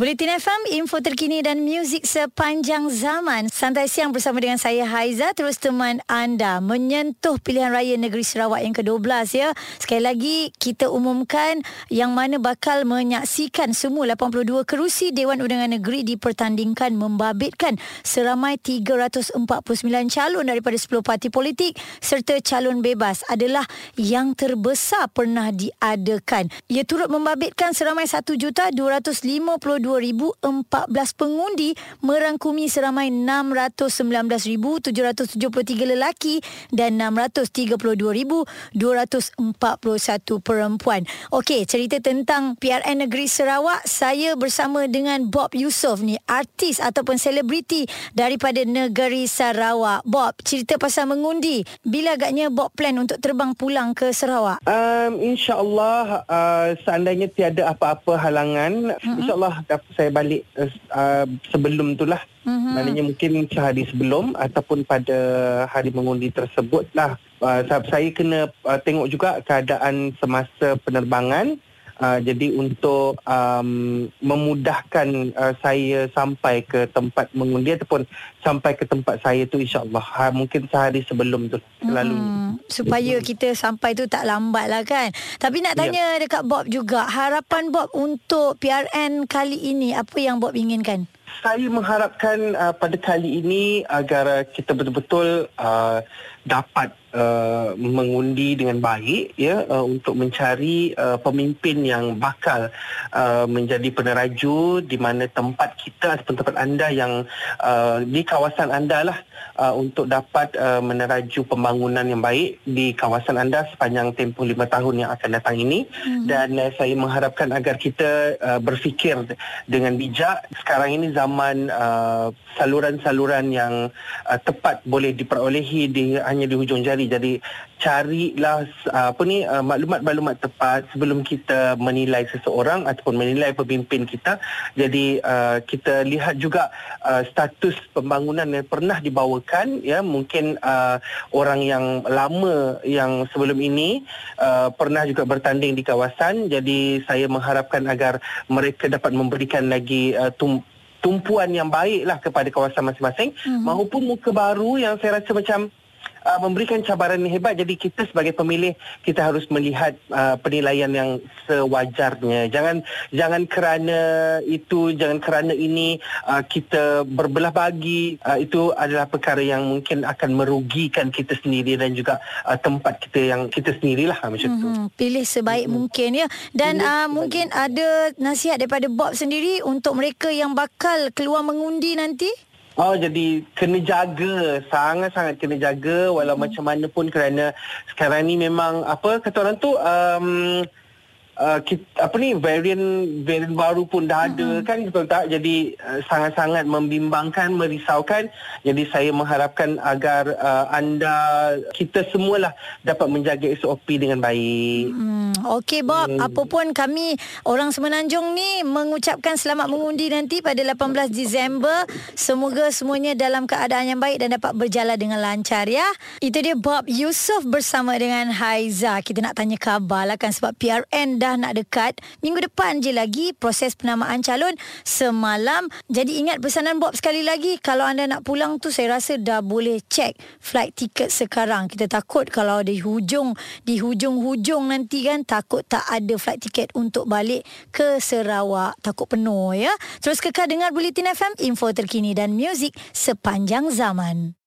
Buletin FM, info terkini dan muzik sepanjang zaman. Santai siang bersama dengan saya Haiza terus teman anda menyentuh pilihan raya negeri Sarawak yang ke-12 ya. Sekali lagi kita umumkan yang mana bakal menyaksikan semua 82 kerusi Dewan Undangan Negeri dipertandingkan membabitkan seramai 349 calon daripada 10 parti politik serta calon bebas adalah yang terbesar pernah diadakan. Ia turut membabitkan seramai 1,252 2014 pengundi merangkumi seramai 619,773 lelaki dan 632,241 perempuan. Okey, cerita tentang PRN Negeri Sarawak, saya bersama dengan Bob Yusof ni, artis ataupun selebriti daripada negeri Sarawak. Bob, cerita pasal mengundi. Bila agaknya Bob plan untuk terbang pulang ke Sarawak? Um, InsyaAllah, uh, seandainya tiada apa-apa halangan, hmm. insyaAllah dapat saya balik uh, sebelum itulah. Mm-hmm. Maknanya mungkin sehari sebelum ataupun pada hari mengundi tersebut lah. Uh, saya kena uh, tengok juga keadaan semasa penerbangan. Uh, jadi untuk um, memudahkan uh, saya sampai ke tempat mengundi ataupun sampai ke tempat saya tu insyaAllah ha, mungkin sehari sebelum tu selalu hmm, supaya kita sampai tu tak lambat lah kan tapi nak ya. tanya ya. dekat Bob juga harapan Bob untuk PRN kali ini apa yang Bob inginkan saya mengharapkan uh, pada kali ini agar kita betul-betul uh, dapat uh, mengundi dengan baik ya uh, untuk mencari uh, pemimpin yang bakal uh, menjadi peneraju di mana tempat kita ataupun tempat anda yang uh, di kawasan anda lah uh, untuk dapat uh, meneraju pembangunan yang baik di kawasan anda sepanjang tempoh lima tahun yang akan datang ini. Mm-hmm. dan uh, saya mengharapkan agar kita uh, berfikir dengan bijak. Sekarang ini zaman uh, saluran-saluran yang uh, tepat boleh diperolehi di hanya di hujung jari jadi carilah uh, apa ni uh, maklumat-maklumat tepat sebelum kita menilai seseorang ataupun menilai pemimpin kita. Jadi uh, kita lihat juga uh, status pembangunan yang pernah dibawakan ya. Mungkin uh, orang yang lama yang sebelum ini uh, pernah juga bertanding di kawasan. Jadi saya mengharapkan agar mereka dapat memberikan lagi uh, tum- tumpuan yang baiklah kepada kawasan masing-masing. Mm-hmm. maupun muka baru yang saya rasa macam uh, memberikan cabaran yang hebat jadi kita sebagai pemilih kita harus melihat uh, penilaian yang sewajarnya jangan jangan kerana itu jangan kerana ini uh, kita berbelah bagi uh, itu adalah perkara yang mungkin akan merugikan kita sendiri dan juga uh, tempat kita yang kita sendirilah macam mm-hmm. tu mhm. pilih sebaik mm-hmm. mungkin ya dan uh, mungkin ada nasihat daripada Bob sendiri untuk mereka yang bakal keluar mengundi nanti Oh jadi kena jaga sangat-sangat kena jaga walau hmm. macam mana pun kerana sekarang ni memang apa kata orang tu um, uh, kita, apa ni varian varian baru pun dah ada mm-hmm. kan betul tak jadi uh, sangat-sangat membimbangkan merisaukan jadi saya mengharapkan agar uh, anda kita semualah dapat menjaga SOP dengan baik mm. Okey Bob mm. apa pun kami orang Semenanjung ni mengucapkan selamat mengundi nanti pada 18 Disember semoga semuanya dalam keadaan yang baik dan dapat berjalan dengan lancar ya itu dia Bob Yusof bersama dengan Haiza kita nak tanya khabar lah kan sebab PRN dah dah nak dekat. Minggu depan je lagi proses penamaan calon semalam. Jadi ingat pesanan Bob sekali lagi. Kalau anda nak pulang tu saya rasa dah boleh check flight ticket sekarang. Kita takut kalau di hujung, di hujung-hujung nanti kan takut tak ada flight ticket untuk balik ke Sarawak. Takut penuh ya. Terus kekal dengar Bulletin FM, info terkini dan muzik sepanjang zaman.